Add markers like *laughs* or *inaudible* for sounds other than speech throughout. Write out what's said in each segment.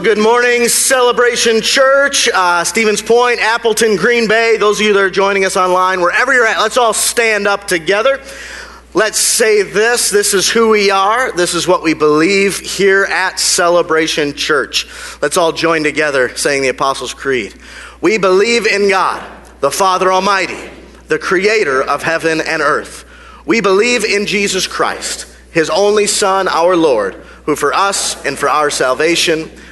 Well, good morning, Celebration Church, uh, Stevens Point, Appleton, Green Bay. Those of you that are joining us online, wherever you're at, let's all stand up together. Let's say this this is who we are, this is what we believe here at Celebration Church. Let's all join together saying the Apostles' Creed. We believe in God, the Father Almighty, the creator of heaven and earth. We believe in Jesus Christ, his only Son, our Lord, who for us and for our salvation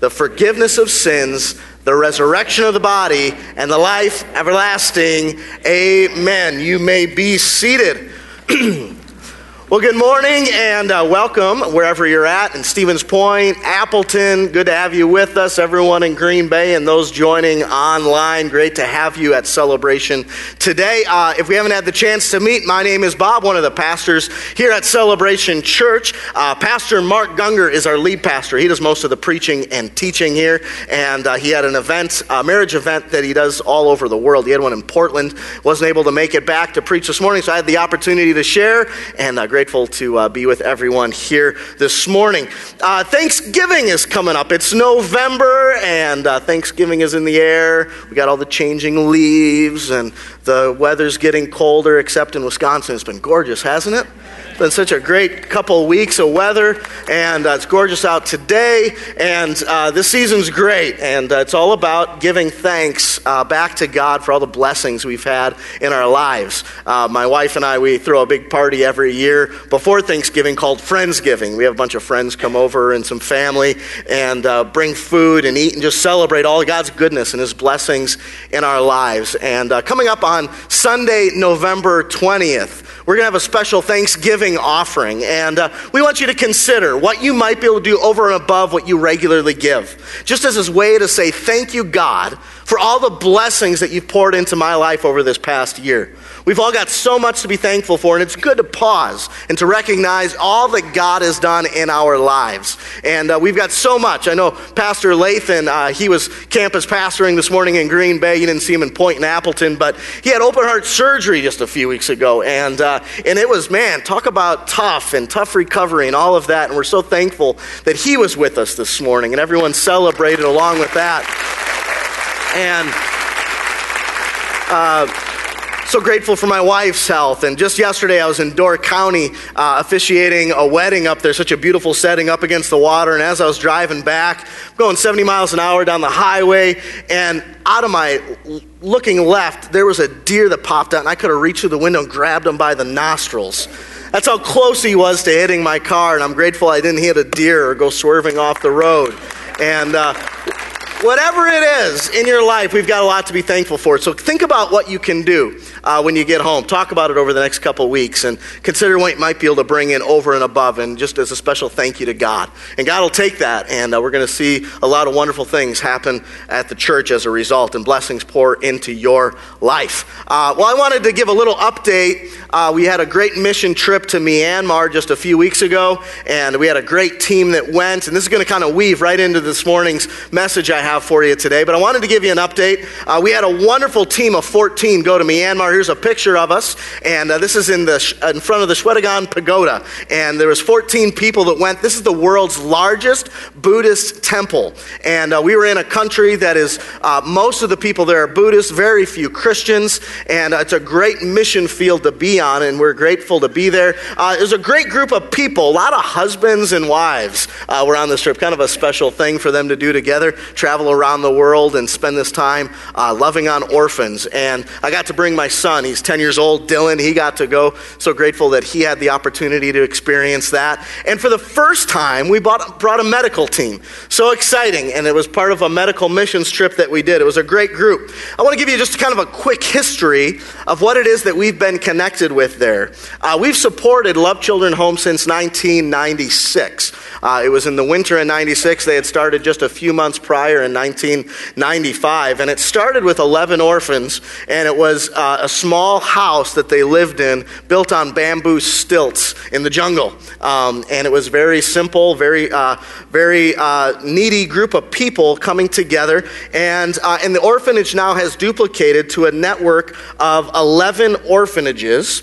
the forgiveness of sins, the resurrection of the body, and the life everlasting. Amen. You may be seated. *clears throat* Well, good morning and uh, welcome wherever you're at in Stevens Point, Appleton. Good to have you with us, everyone in Green Bay and those joining online. Great to have you at Celebration today. Uh, if we haven't had the chance to meet, my name is Bob, one of the pastors here at Celebration Church. Uh, pastor Mark Gungor is our lead pastor. He does most of the preaching and teaching here, and uh, he had an event, a marriage event that he does all over the world. He had one in Portland, wasn't able to make it back to preach this morning, so I had the opportunity to share, and uh, great grateful to uh, be with everyone here this morning. Uh, Thanksgiving is coming up. It's November, and uh, Thanksgiving is in the air. We got all the changing leaves, and the weather's getting colder, except in Wisconsin. It's been gorgeous, hasn't it? been such a great couple of weeks of weather, and uh, it's gorgeous out today. And uh, this season's great, and uh, it's all about giving thanks uh, back to God for all the blessings we've had in our lives. Uh, my wife and I, we throw a big party every year before Thanksgiving called Friendsgiving. We have a bunch of friends come over and some family and uh, bring food and eat and just celebrate all God's goodness and His blessings in our lives. And coming up on Sunday, November 20th, we're going to have a special Thanksgiving offering. And uh, we want you to consider what you might be able to do over and above what you regularly give. Just as a way to say, thank you, God, for all the blessings that you've poured into my life over this past year. We've all got so much to be thankful for, and it's good to pause and to recognize all that God has done in our lives. And uh, we've got so much. I know Pastor Lathan, uh, he was campus pastoring this morning in Green Bay. You didn't see him in Point in Appleton, but he had open heart surgery just a few weeks ago. And, uh, and it was, man, talk about tough and tough recovery and all of that. And we're so thankful that he was with us this morning, and everyone celebrated along with that. And. Uh, so grateful for my wife's health. And just yesterday, I was in Door County uh, officiating a wedding up there, such a beautiful setting up against the water. And as I was driving back, going 70 miles an hour down the highway, and out of my looking left, there was a deer that popped out, and I could have reached through the window and grabbed him by the nostrils. That's how close he was to hitting my car, and I'm grateful I didn't hit a deer or go swerving off the road. And uh, whatever it is in your life, we've got a lot to be thankful for. So think about what you can do uh, when you get home. Talk about it over the next couple weeks and consider what you might be able to bring in over and above, and just as a special thank you to God. And God will take that, and uh, we're going to see a lot of wonderful things happen at the church as a result, and blessings pour into your life. Uh, well, I wanted to give a little update. Uh, we had a great mission trip to Myanmar just a few weeks ago, and we had a great team that went, and this is going to kind of weave right into this morning's message I have for you today. But I wanted to give you an update. Uh, we had a wonderful team of 14 go to Myanmar here's a picture of us, and uh, this is in, the, in front of the Shwedagon Pagoda. And there was 14 people that went. This is the world's largest Buddhist temple. And uh, we were in a country that is, uh, most of the people there are Buddhists, very few Christians, and uh, it's a great mission field to be on, and we're grateful to be there. Uh, it was a great group of people, a lot of husbands and wives uh, were on this trip, kind of a special thing for them to do together, travel around the world and spend this time loving on orphans. And I got to bring my son. He's 10 years old, Dylan. He got to go. So grateful that he had the opportunity to experience that. And for the first time, we bought, brought a medical team. So exciting. And it was part of a medical missions trip that we did. It was a great group. I want to give you just kind of a quick history of what it is that we've been connected with there. Uh, we've supported Love Children Home since 1996. Uh, it was in the winter in 96. They had started just a few months prior in 1995. And it started with 11 orphans, and it was uh, a small house that they lived in, built on bamboo stilts in the jungle. Um, and it was very simple, very, uh, very uh, needy group of people coming together. And, uh, and the orphanage now has duplicated to a network of 11 orphanages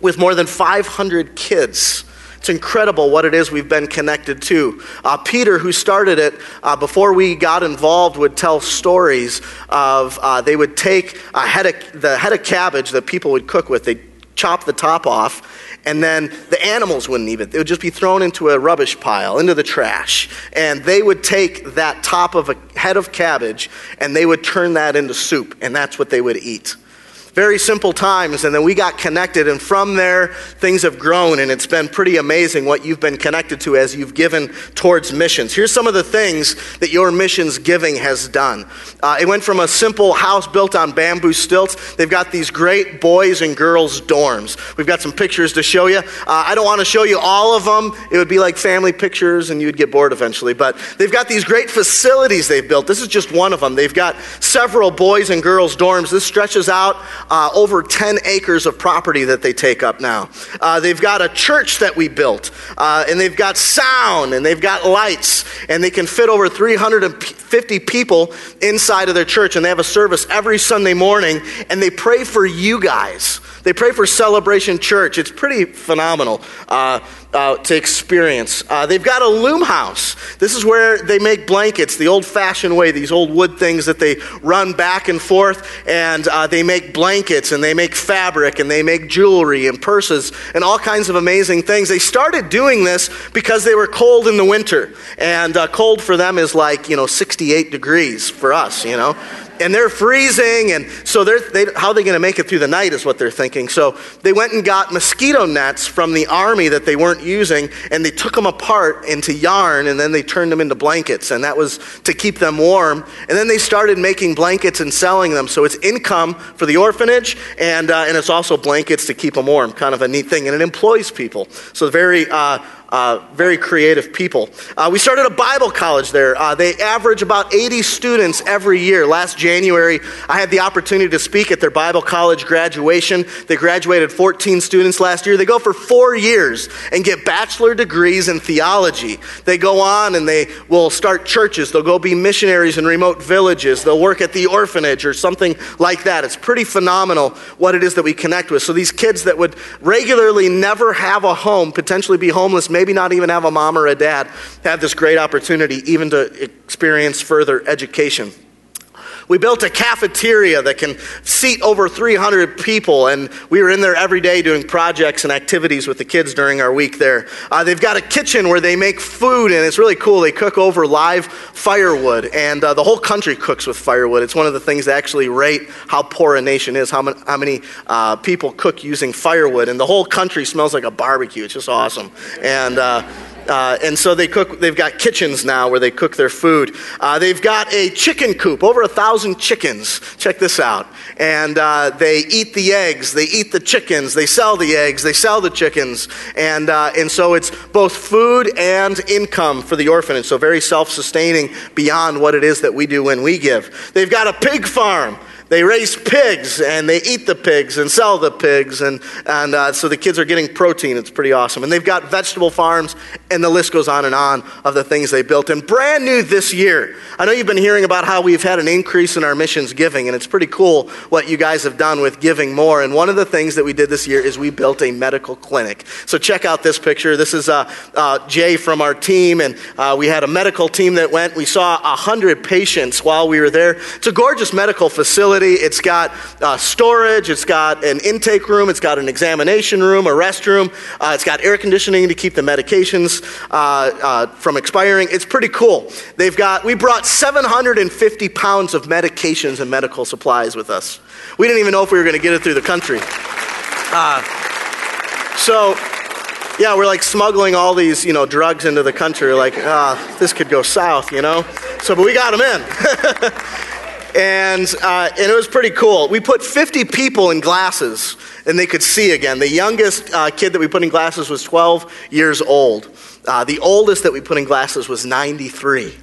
with more than 500 kids. It's incredible what it is we've been connected to. Uh, Peter, who started it uh, before we got involved, would tell stories of uh, they would take a head of, the head of cabbage that people would cook with, they'd chop the top off, and then the animals wouldn't eat it. Would just be thrown into a rubbish pile, into the trash. And they would take that top of a head of cabbage and they would turn that into soup, and that's what they would eat very simple times, and then we got connected, and from there, things have grown, and it's been pretty amazing what you've been connected to as you've given towards missions. Here's some of the things that your missions giving has done. Uh, it went from a simple house built on bamboo stilts. They've got these great boys and girls dorms. We've got some pictures to show you. Uh, I don't want to show you all of them. It would be like family pictures, and you'd get bored eventually. But they've got these great facilities they've built. This is just one of them. They've got several boys and girls dorms. This stretches out uh, over 10 acres of property that they take up now. Uh, they've got a church that we built, uh, and they've got sound, and they've got lights, and they can fit over 350 people inside of their church, and they have a service every Sunday morning, and they pray for you guys. They pray for Celebration Church. It's pretty phenomenal. Uh, uh, to experience. Uh, they've got a loom house. This is where they make blankets the old fashioned way, these old wood things that they run back and forth, and uh, they make blankets and they make fabric and they make jewelry and purses and all kinds of amazing things. They started doing this because they were cold in the winter, and uh, cold for them is like, you know, 68 degrees for us, you know and they're freezing and so they're they, how are they going to make it through the night is what they're thinking so they went and got mosquito nets from the army that they weren't using, and they took them apart into yarn, and then they turned them into blankets, and that was to keep them warm. And then they started making blankets and selling them. So it's income for the orphanage, and, uh, and it's also blankets to keep them warm. Kind of a neat thing, and it employs people. So very uh, uh, very creative people. Uh, we started a Bible college there. Uh, they average about 80 students every year. Last January, I had the opportunity to speak at their Bible college graduation. They graduated 14 students last year. They go for four years and get bachelor degrees in theology. They go on and they will start churches. They'll go be missionaries in remote villages. They'll work at the orphanage or something like that. It's pretty phenomenal what it is that we connect with. So these kids that would regularly never have a home, potentially be homeless, maybe not even have a mom or a dad, have this great opportunity even to experience further education. We built a cafeteria that can seat over 300 people, and we were in there every day doing projects and activities with the kids during our week there. Uh, they've got a kitchen where they make food, and it's really cool. They cook over live firewood, and uh, the whole country cooks with firewood. It's one of the things that actually rate how poor a nation is, how many, how many uh, people cook using firewood, and the whole country smells like a barbecue. It's just awesome. And uh, and so they cook, they've got kitchens now where they cook their food. Uh, they've got a chicken coop, over a thousand chickens. Check this out. And uh, they eat the eggs, they eat the chickens, they sell the eggs, they sell the chickens. And, uh, and so it's both food and income for the orphanage. So very self sustaining beyond what it is that we do when we give. They've got a pig farm they raise pigs and they eat the pigs and sell the pigs. And, and uh, so the kids are getting protein. It's pretty awesome. And they've got vegetable farms, and the list goes on and on of the things they built. And brand new this year, I know you've been hearing about how we've had an increase in our missions giving, and it's pretty cool what you guys have done with giving more. And one of the things that we did this year is we built a medical clinic. So check out this picture. This is uh, uh, Jay from our team, and uh, we had a medical team that went. We saw 100 patients while we were there. It's a gorgeous medical facility facility. It's got uh, storage, it's got an intake room, it's got an examination room, a restroom, uh, it's got air conditioning to keep the medications uh, uh from expiring. It's pretty cool. They've got, we brought 750 pounds of medications and medical supplies with us. We didn't even know if we were going to get it through the country. Uh, so, yeah, we're like smuggling all these, you know, drugs into the country. Like, ah, this could go south, you know. So, but we got them in, *laughs* and uh, and it was pretty cool. We put 50 people in glasses, and they could see again. The youngest uh, kid that we put in glasses was 12 years old. Uh, the oldest that we put in glasses was 93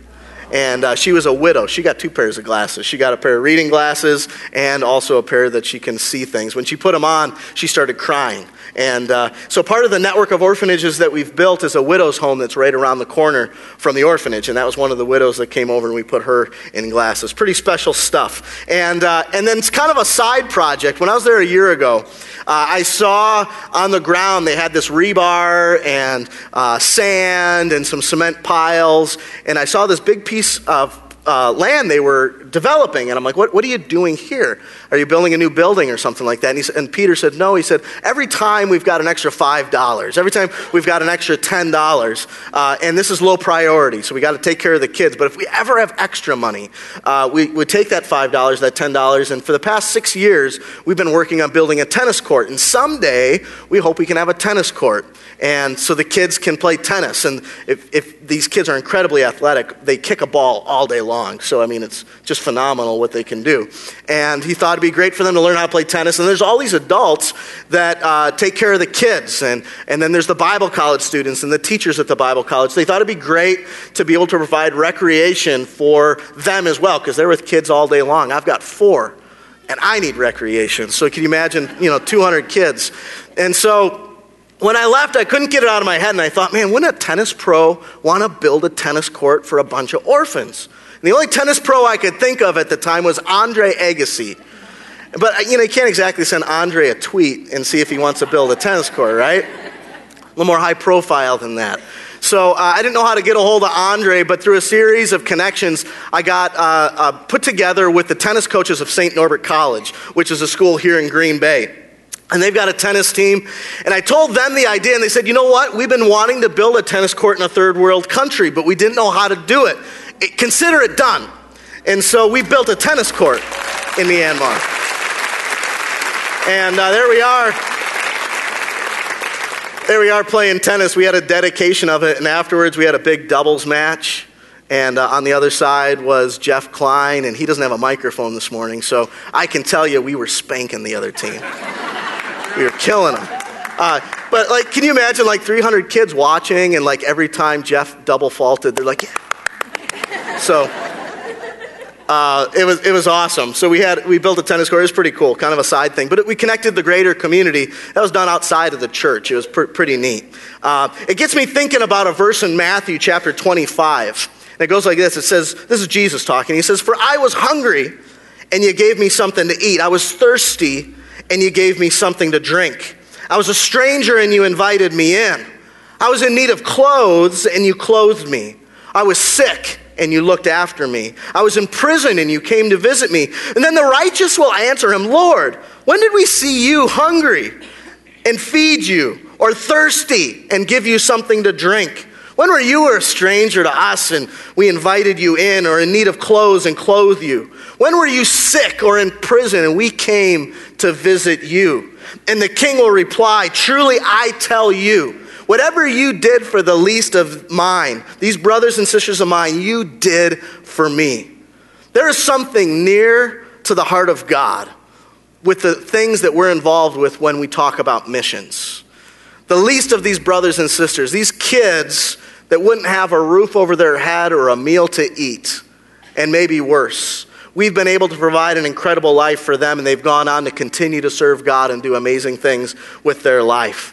and uh, she was a widow. She got two pairs of glasses. She got a pair of reading glasses and also a pair that she can see things. When she put them on, she started crying. And uh, so part of the network of orphanages that we've built is a widow's home that's right around the corner from the orphanage. And that was one of the widows that came over and we put her in glasses. Pretty special stuff. And, uh, and then it's kind of a side project. When I was there a year ago, uh, I saw on the ground they had this rebar and uh, sand and some cement piles. And I saw this big piece of uh, land they were developing. And I'm like, what, what are you doing here? Are you building a new building or something like that? And, and Peter said, no. He said, every time we've got an extra $5, every time we've got an extra $10, uh, and this is low priority, so we got to take care of the kids. But if we ever have extra money, uh, we would take that $5, that $10, and for the past six years, we've been working on building a tennis court. And someday, we hope we can have a tennis court. And so the kids can play tennis. And if, if these kids are incredibly athletic, they kick a ball all day long. So, I mean, it's just phenomenal what they can do. And he thought it'd be great for them to learn how to play tennis. And there's all these adults that uh, take care of the kids. And, and then there's the Bible college students and the teachers at the Bible college. They thought it'd be great to be able to provide recreation for them as well, because they're with kids all day long. I've got four and I need recreation. So can you imagine, you know, 200 kids? And so when I left, I couldn't get it out of my head, and I thought, man, wouldn't a tennis pro want to build a tennis court for a bunch of orphans? And the only tennis pro I could think of at the time was Andre Agassi. But, you know, you can't exactly send Andre a tweet and see if he wants to build a tennis court, right? A little more high profile than that. So uh, I didn't know how to get a hold of Andre, but through a series of connections, I got uh, uh, put together with the tennis coaches of St. Norbert College, which is a school here in Green Bay and they've got a tennis team. And I told them the idea, and they said, You know what? We've been wanting to build a tennis court in a third world country, but we didn't know how to do it. Consider it done. And so we built a tennis court in Myanmar. And uh, there we are. There we are playing tennis. We had a dedication of it, and afterwards we had a big doubles match. And uh, on the other side was Jeff Klein, and he doesn't have a microphone this morning, so I can tell you we were spanking the other team. *laughs* We were killing them. Uh, but like, can you imagine like 300 kids watching, and like every time Jeff double faulted, they're like, yeah. So uh, it was it was awesome. So we had we built a tennis court. It was pretty cool, kind of a side thing. But it, we connected the greater community. That was done outside of the church. It was pr- pretty neat. Uh, it gets me thinking about a verse in Matthew chapter 25. And it goes like this. It says, "This is Jesus talking." He says, "For I was hungry, and you gave me something to eat. I was thirsty." and you gave me something to drink. I was a stranger and you invited me in. I was in need of clothes and you clothed me. I was sick and you looked after me. I was in prison and you came to visit me. And then the righteous will answer him, Lord, when did we see you hungry and feed you, or thirsty and give you something to drink? When were you a stranger to us and we invited you in, or in need of clothes and clothed you? When were you sick or in prison and we came to visit you? And the king will reply, Truly I tell you, whatever you did for the least of mine, these brothers and sisters of mine, you did for me. There is something near to the heart of God with the things that we're involved with when we talk about missions. The least of these brothers and sisters, these kids that wouldn't have a roof over their head or a meal to eat, and maybe worse. We've been able to provide an incredible life for them, and they've gone on to continue to serve God and do amazing things with their life.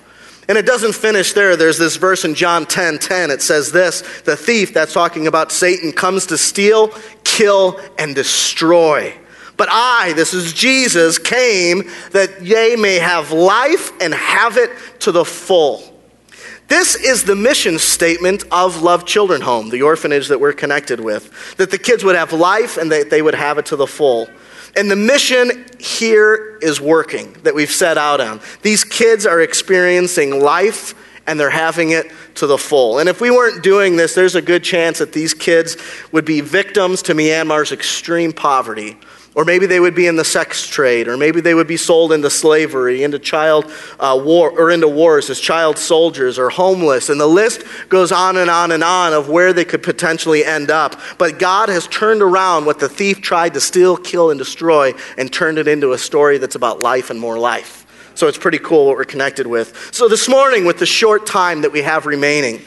And it doesn't finish there. There's this verse in John 10 10. It says this The thief, that's talking about Satan, comes to steal, kill, and destroy. But I, this is Jesus, came that ye may have life and have it to the full. This is the mission statement of Love Children Home, the orphanage that we're connected with. That the kids would have life and that they would have it to the full. And the mission here is working that we've set out on. These kids are experiencing life and they're having it to the full. And if we weren't doing this, there's a good chance that these kids would be victims to Myanmar's extreme poverty or maybe they would be in the sex trade, or maybe they would be sold into slavery, into child uh, war, or into wars as child soldiers, or homeless. And the list goes on and on and on of where they could potentially end up. But God has turned around what the thief tried to steal, kill, and destroy, and turned it into a story that's about life and more life. So it's pretty cool what we're connected with. So this morning, with the short time that we have remaining,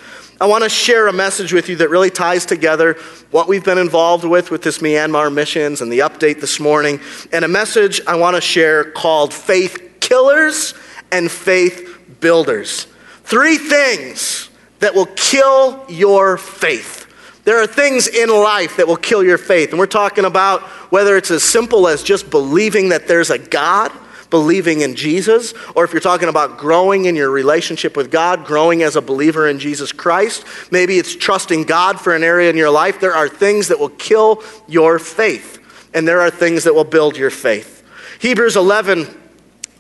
I want to share a message with you that really ties together what we've been involved with with this Myanmar missions and the update this morning, and a message I want to share called Faith Killers and Faith Builders. Three things that will kill your faith. There are things in life that will kill your faith, and we're talking about whether it's as simple as just believing that there's a God believing in Jesus, or if you're talking about growing in your relationship with God, growing as a believer in Jesus Christ, maybe it's trusting God for an area in your life, there are things that will kill your faith, and there are things that will build your faith. Hebrews 11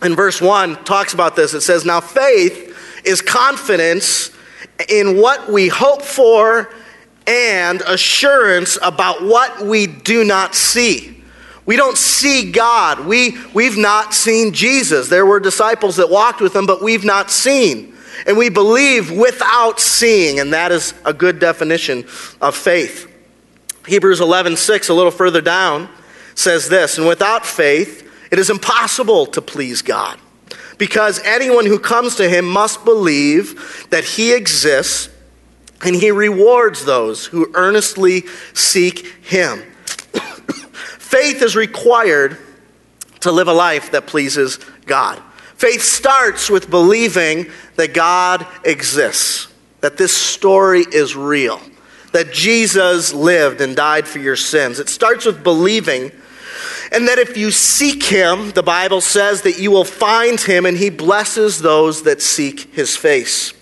and verse 1 talks about this. It says, Now faith is confidence in what we hope for and assurance about what we do not see. We don't see God. We, we've not seen Jesus. There were disciples that walked with him, but we've not seen. And we believe without seeing, and that is a good definition of faith. Hebrews 11, 6, a little further down, says this And without faith, it is impossible to please God. Because anyone who comes to him must believe that he exists and he rewards those who earnestly seek him. Faith is required to live a life that pleases God. Faith starts with believing that God exists, that this story is real, that Jesus lived and died for your sins. It starts with believing, and that if you seek Him, the Bible says that you will find Him and He blesses those that seek His face.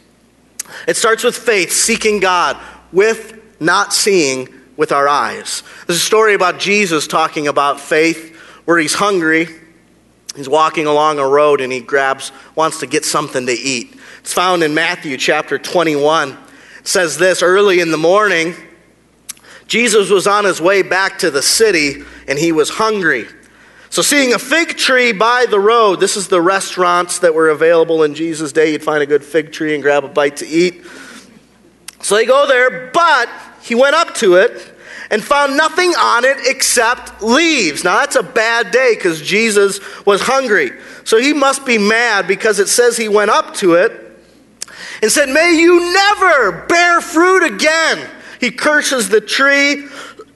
It starts with faith, seeking God, with not seeing with our eyes. There's a story about Jesus talking about faith where he's hungry. He's walking along a road and he grabs, wants to get something to eat. It's found in Matthew chapter 21. It says this early in the morning, Jesus was on his way back to the city and he was hungry. So, seeing a fig tree by the road, this is the restaurants that were available in Jesus' day. You'd find a good fig tree and grab a bite to eat. So they go there, but he went up to it and found nothing on it except leaves. Now, that's a bad day because Jesus was hungry. So he must be mad because it says he went up to it and said, May you never bear fruit again. He curses the tree,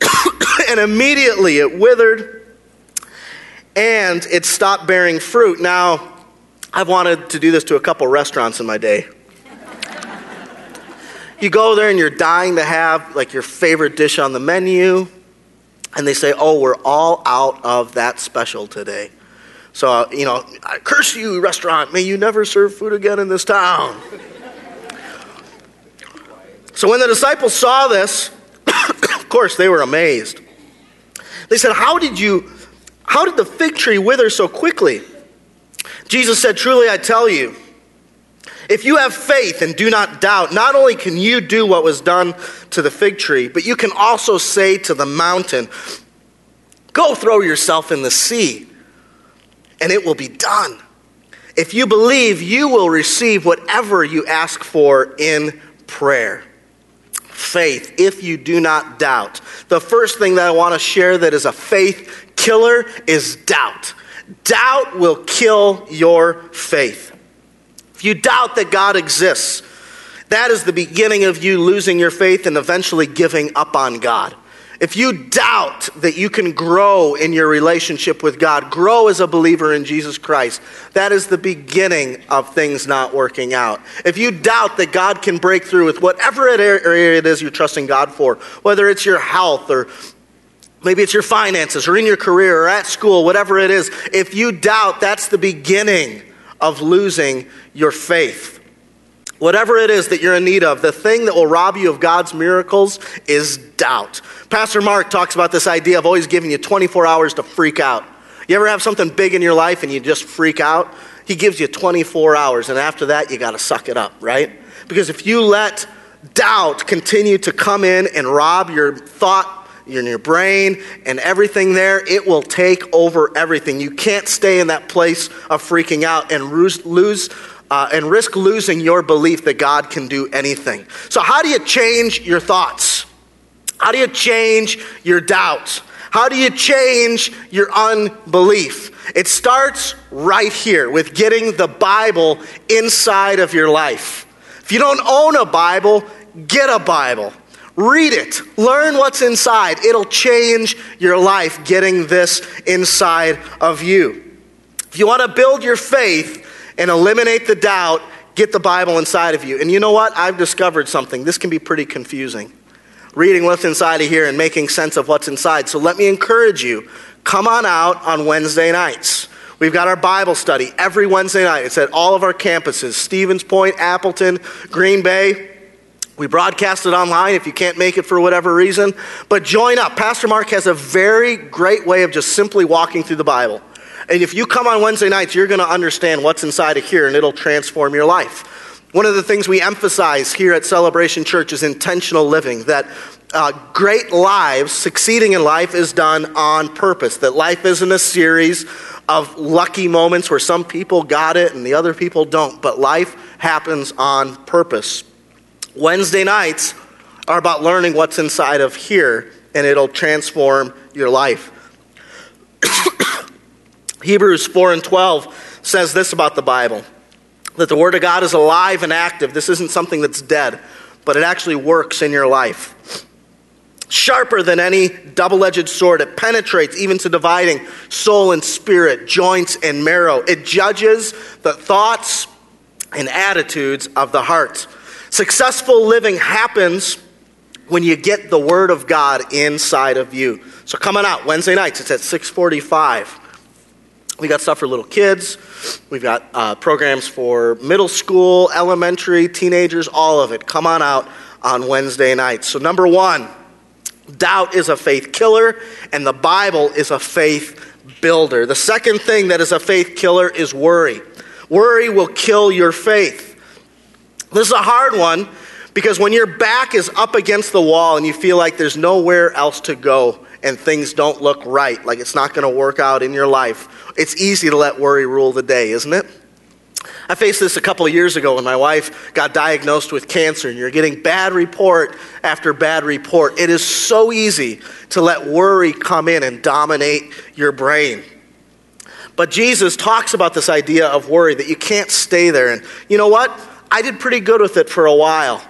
*coughs* and immediately it withered and it stopped bearing fruit. Now, I've wanted to do this to a couple restaurants in my day. You go there and you're dying to have like your favorite dish on the menu, and they say, "Oh, we're all out of that special today." So, uh, you know, I curse you, restaurant. May you never serve food again in this town. so, when the disciples saw this, *coughs* of course, they were amazed. They said, How did you, how did the fig tree wither so quickly? Jesus said, Truly, I tell you, if you have faith and do not doubt, not only can you do what was done to the fig tree, but you can also say to the mountain, Go throw yourself in the sea, and it will be done. If you believe, you will receive whatever you ask for in prayer. Faith, if you do not doubt. The first thing that I want to share that is a faith killer is doubt. Doubt will kill your faith. If you doubt that God exists, that is the beginning of you losing your faith and eventually giving up on God. If you doubt that you can grow in your relationship with God, grow as a believer in Jesus Christ, that is the beginning of things not working out. If you doubt that God can break through with whatever area it is you're trusting God for, whether it's your health or maybe it's your finances or in your career or at school, whatever it is, if you doubt, that's the beginning of losing your faith. Whatever it is that you're in need of, the thing that will rob you of God's miracles is doubt. Pastor Mark talks about this idea of always giving you 24 hours to freak out. You ever have something big in your life and you just freak out? He gives you 24 hours, and after that, you got to suck it up, right? Because if you let doubt continue to come in and rob your thought in your brain and everything there, it will take over everything. You can't stay in that place of freaking out and lose, uh, and risk losing your belief that God can do anything. So, how do you change your thoughts? How do you change your doubts? How do you change your unbelief? It starts right here with getting the Bible inside of your life. If you don't own a Bible, get a Bible. Read it. Learn what's inside. It'll change your life getting this inside of you. If you want to build your faith and eliminate the doubt, get the Bible inside of you. And you know what? I've discovered something. This can be pretty confusing. Reading what's inside of here and making sense of what's inside. So let me encourage you come on out on Wednesday nights. We've got our Bible study every Wednesday night. It's at all of our campuses Stevens Point, Appleton, Green Bay. We broadcast it online if you can't make it for whatever reason. But join up. Pastor Mark has a very great way of just simply walking through the Bible. And if you come on Wednesday nights, you're going to understand what's inside of here and it'll transform your life. One of the things we emphasize here at Celebration Church is intentional living, that uh, great lives, succeeding in life, is done on purpose, that life isn't a series of lucky moments where some people got it and the other people don't, but life happens on purpose. Wednesday nights are about learning what's inside of here, and it'll transform your life. *coughs* Hebrews 4 and 12 says this about the Bible that the Word of God is alive and active. This isn't something that's dead, but it actually works in your life. Sharper than any double edged sword, it penetrates even to dividing soul and spirit, joints and marrow. It judges the thoughts and attitudes of the heart. Successful living happens when you get the word of God inside of you. So come on out Wednesday nights. It's at 645. We got stuff for little kids. We've got uh, programs for middle school, elementary, teenagers, all of it. Come on out on Wednesday nights. So number one, doubt is a faith killer, and the Bible is a faith builder. The second thing that is a faith killer is worry. Worry will kill your faith. This is a hard one because when your back is up against the wall and you feel like there's nowhere else to go and things don't look right, like it's not going to work out in your life, it's easy to let worry rule the day, isn't it? I faced this a couple of years ago when my wife got diagnosed with cancer, and you're getting bad report after bad report. It is so easy to let worry come in and dominate your brain. But Jesus talks about this idea of worry that you can't stay there. And you know what? I did pretty good with it for a while.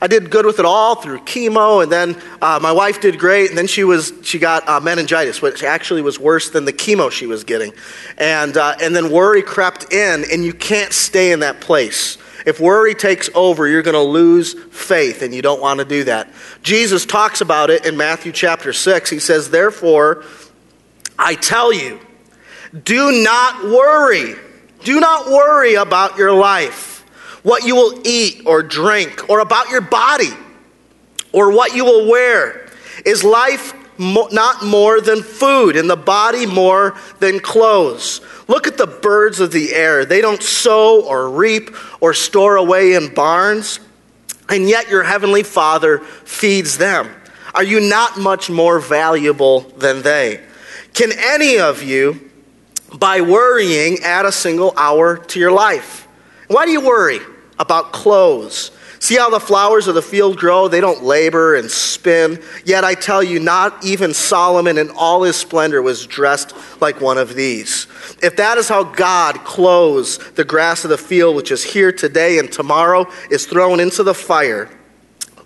I did good with it all through chemo, and then uh, my wife did great, and then she was she got uh, meningitis, which actually was worse than the chemo she was getting, and uh, and then worry crept in, and you can't stay in that place. If worry takes over, you're going to lose faith, and you don't want to do that. Jesus talks about it in Matthew chapter six. He says, "Therefore, I tell you, do not worry. Do not worry about your life." What you will eat or drink, or about your body, or what you will wear. Is life mo- not more than food, and the body more than clothes? Look at the birds of the air. They don't sow or reap or store away in barns, and yet your heavenly Father feeds them. Are you not much more valuable than they? Can any of you, by worrying, add a single hour to your life? Why do you worry? About clothes. See how the flowers of the field grow? They don't labor and spin. Yet I tell you, not even Solomon in all his splendor was dressed like one of these. If that is how God clothes the grass of the field, which is here today and tomorrow is thrown into the fire,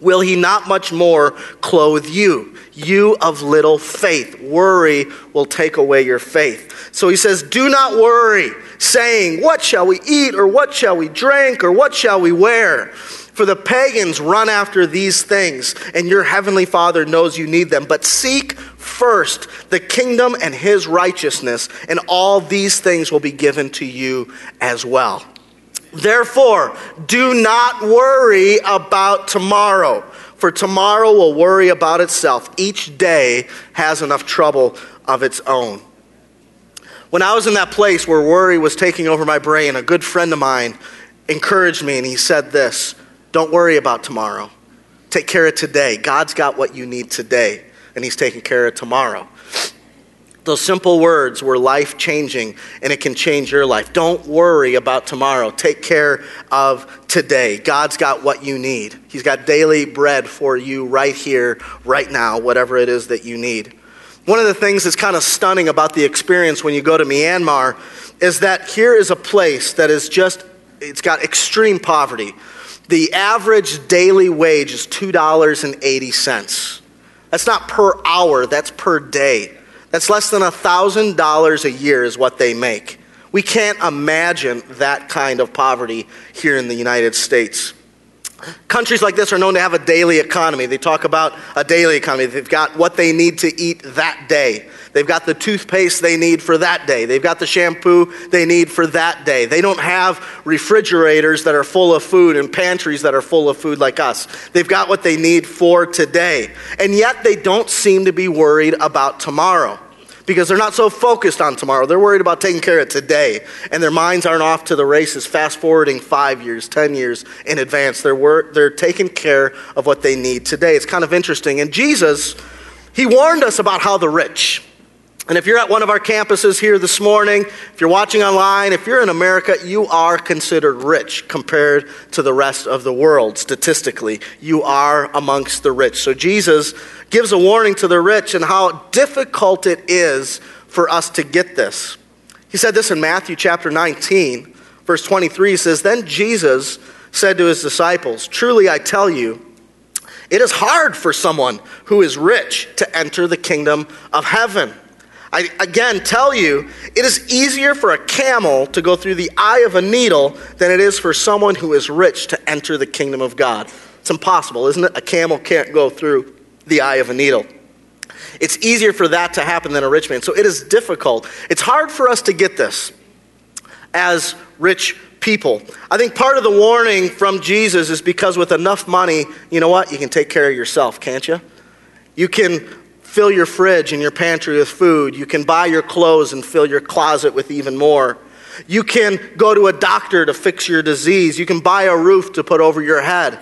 will he not much more clothe you? You of little faith. Worry will take away your faith. So he says, Do not worry saying, What shall we eat, or what shall we drink, or what shall we wear? For the pagans run after these things, and your heavenly Father knows you need them. But seek first the kingdom and his righteousness, and all these things will be given to you as well. Therefore, do not worry about tomorrow, for tomorrow will worry about itself. Each day has enough trouble of its own. When I was in that place where worry was taking over my brain, a good friend of mine encouraged me and he said this Don't worry about tomorrow. Take care of today. God's got what you need today, and He's taking care of tomorrow. Those simple words were life changing, and it can change your life. Don't worry about tomorrow. Take care of today. God's got what you need. He's got daily bread for you right here, right now, whatever it is that you need. One of the things that's kind of stunning about the experience when you go to Myanmar is that here is a place that is just, it's got extreme poverty. The average daily wage is $2.80. That's not per hour, that's per day. That's less than $1,000 a year, is what they make. We can't imagine that kind of poverty here in the United States. Countries like this are known to have a daily economy. They talk about a daily economy. They've got what they need to eat that day. They've got the toothpaste they need for that day. They've got the shampoo they need for that day. They don't have refrigerators that are full of food and pantries that are full of food like us. They've got what they need for today. And yet they don't seem to be worried about tomorrow because they're not so focused on tomorrow. They're worried about taking care of today, and their minds aren't off to the races, fast forwarding five years, 10 years in advance. They're, wor- they're taking care of what they need today. It's kind of interesting. And Jesus, he warned us about how the rich, and if you're at one of our campuses here this morning, if you're watching online, if you're in America, you are considered rich compared to the rest of the world. Statistically, you are amongst the rich. So Jesus gives a warning to the rich and how difficult it is for us to get this. He said this in Matthew chapter 19, verse 23. He says, Then Jesus said to his disciples, Truly I tell you, it is hard for someone who is rich to enter the kingdom of heaven. I again tell you, it is easier for a camel to go through the eye of a needle than it is for someone who is rich to enter the kingdom of God. It's impossible, isn't it? A camel can't go through the eye of a needle. It's easier for that to happen than a rich man. So it is difficult. It's hard for us to get this as rich people. I think part of the warning from Jesus is because with enough money, you know what? You can take care of yourself, can't you? You can fill your fridge and your pantry with food. You can buy your clothes and fill your closet with even more. You can go to a doctor to fix your disease. You can buy a roof to put over your head.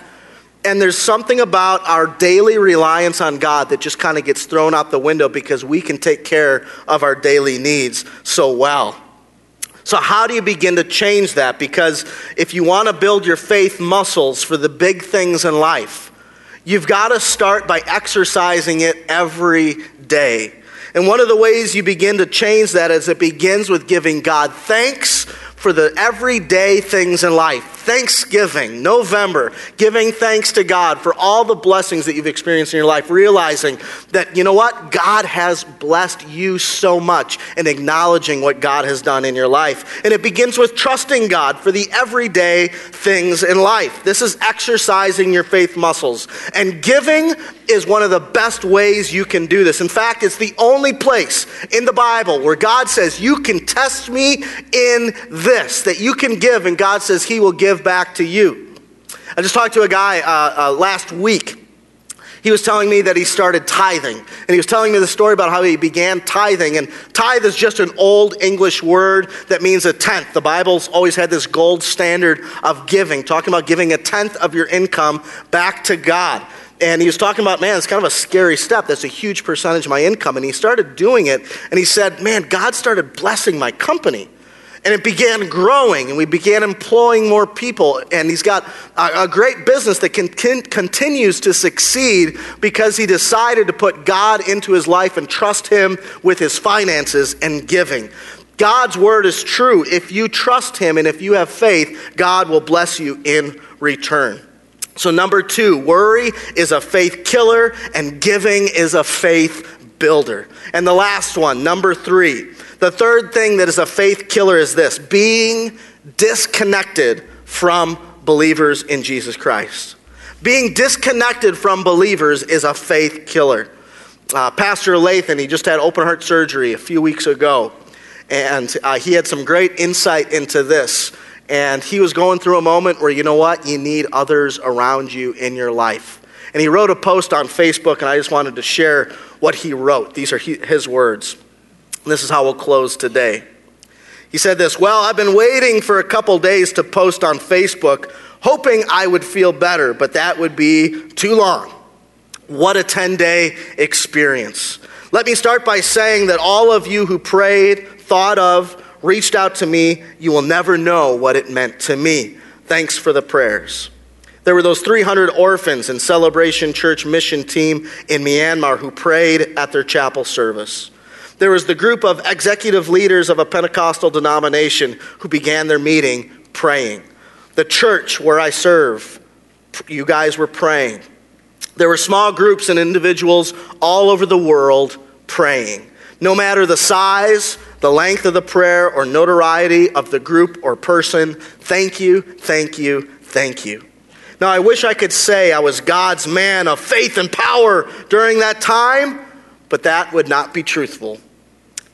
And there's something about our daily reliance on God that just kind of gets thrown out the window because we can take care of our daily needs so well. So, how do you begin to change that? Because if you want to build your faith muscles for the big things in life, You've got to start by exercising it every day. And one of the ways you begin to change that is it begins with giving God thanks for the everyday things in life. Thanksgiving, November, giving thanks to God for all the blessings that you've experienced in your life, realizing that, you know what? God has blessed you so much and acknowledging what God has done in your life. And it begins with trusting God for the everyday things in life. This is exercising your faith muscles. And giving is one of the best ways you can do this. In fact, it's the only place in the Bible where God says, You can test me in this, that you can give, and God says He will give back to you. I just talked to a guy uh, uh, last week. He was telling me that he started tithing. And he was telling me the story about how he began tithing. And tithe is just an old English word that means a tenth. The Bible's always had this gold standard of giving, talking about giving a tenth of your income back to God. And he was talking about, man, it's kind of a scary step. That's a huge percentage of my income. And he started doing it. And he said, man, God started blessing my company. And it began growing, and we began employing more people. And he's got a, a great business that can, can, continues to succeed because he decided to put God into his life and trust him with his finances and giving. God's word is true. If you trust him and if you have faith, God will bless you in return. So, number two, worry is a faith killer, and giving is a faith builder. And the last one, number three, the third thing that is a faith killer is this being disconnected from believers in Jesus Christ. Being disconnected from believers is a faith killer. Uh, Pastor Lathan, he just had open heart surgery a few weeks ago, and uh, he had some great insight into this. And he was going through a moment where, you know what, you need others around you in your life. And he wrote a post on Facebook, and I just wanted to share what he wrote. These are his words. This is how we'll close today. He said this Well, I've been waiting for a couple days to post on Facebook, hoping I would feel better, but that would be too long. What a 10 day experience. Let me start by saying that all of you who prayed, thought of, reached out to me, you will never know what it meant to me. Thanks for the prayers. There were those 300 orphans in Celebration Church mission team in Myanmar who prayed at their chapel service. There was the group of executive leaders of a Pentecostal denomination who began their meeting praying. The church where I serve, you guys were praying. There were small groups and individuals all over the world praying. No matter the size, the length of the prayer, or notoriety of the group or person, thank you, thank you, thank you. Now, I wish I could say I was God's man of faith and power during that time, but that would not be truthful.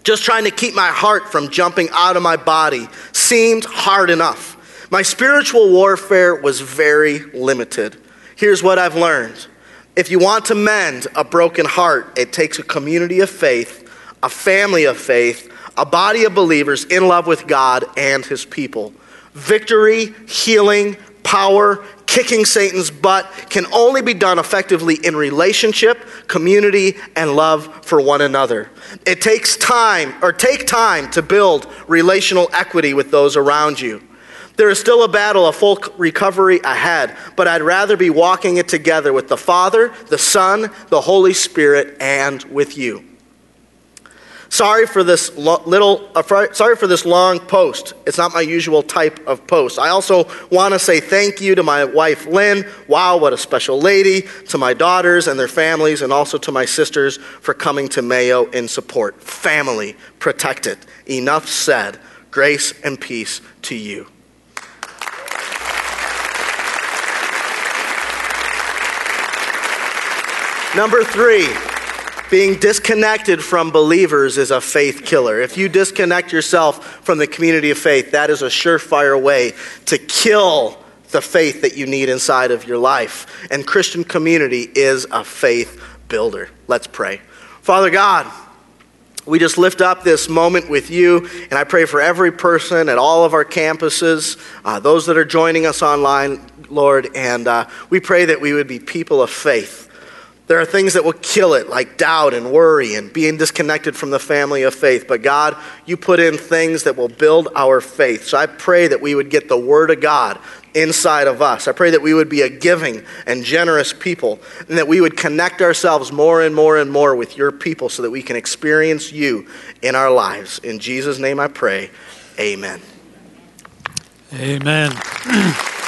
Just trying to keep my heart from jumping out of my body seemed hard enough. My spiritual warfare was very limited. Here's what I've learned if you want to mend a broken heart, it takes a community of faith, a family of faith, a body of believers in love with God and his people. Victory, healing, power, kicking Satan's butt can only be done effectively in relationship, community, and love for one another. It takes time, or take time to build relational equity with those around you. There is still a battle, a full recovery ahead, but I'd rather be walking it together with the Father, the Son, the Holy Spirit, and with you. Sorry for this lo- little, uh, sorry for this long post. It's not my usual type of post. I also want to say thank you to my wife Lynn. Wow, what a special lady. To my daughters and their families, and also to my sisters for coming to Mayo in support. Family protected. Enough said. Grace and peace to you. Number three, being disconnected from believers is a faith killer. If you disconnect yourself from the community of faith, that is a surefire way to kill the faith that you need inside of your life. And Christian community is a faith builder. Let's pray. Father God, we just lift up this moment with you, and I pray for every person at all of our campuses, uh, those that are joining us online, Lord, and uh, we pray that we would be people of faith there are things that will kill it, like doubt and worry and being disconnected from the family of faith. But God, you put in things that will build our faith. So I pray that we would get the Word of God inside of us. I pray that we would be a giving and generous people and that we would connect ourselves more and more and more with your people so that we can experience you in our lives. In Jesus' name I pray. Amen. Amen. *clears throat*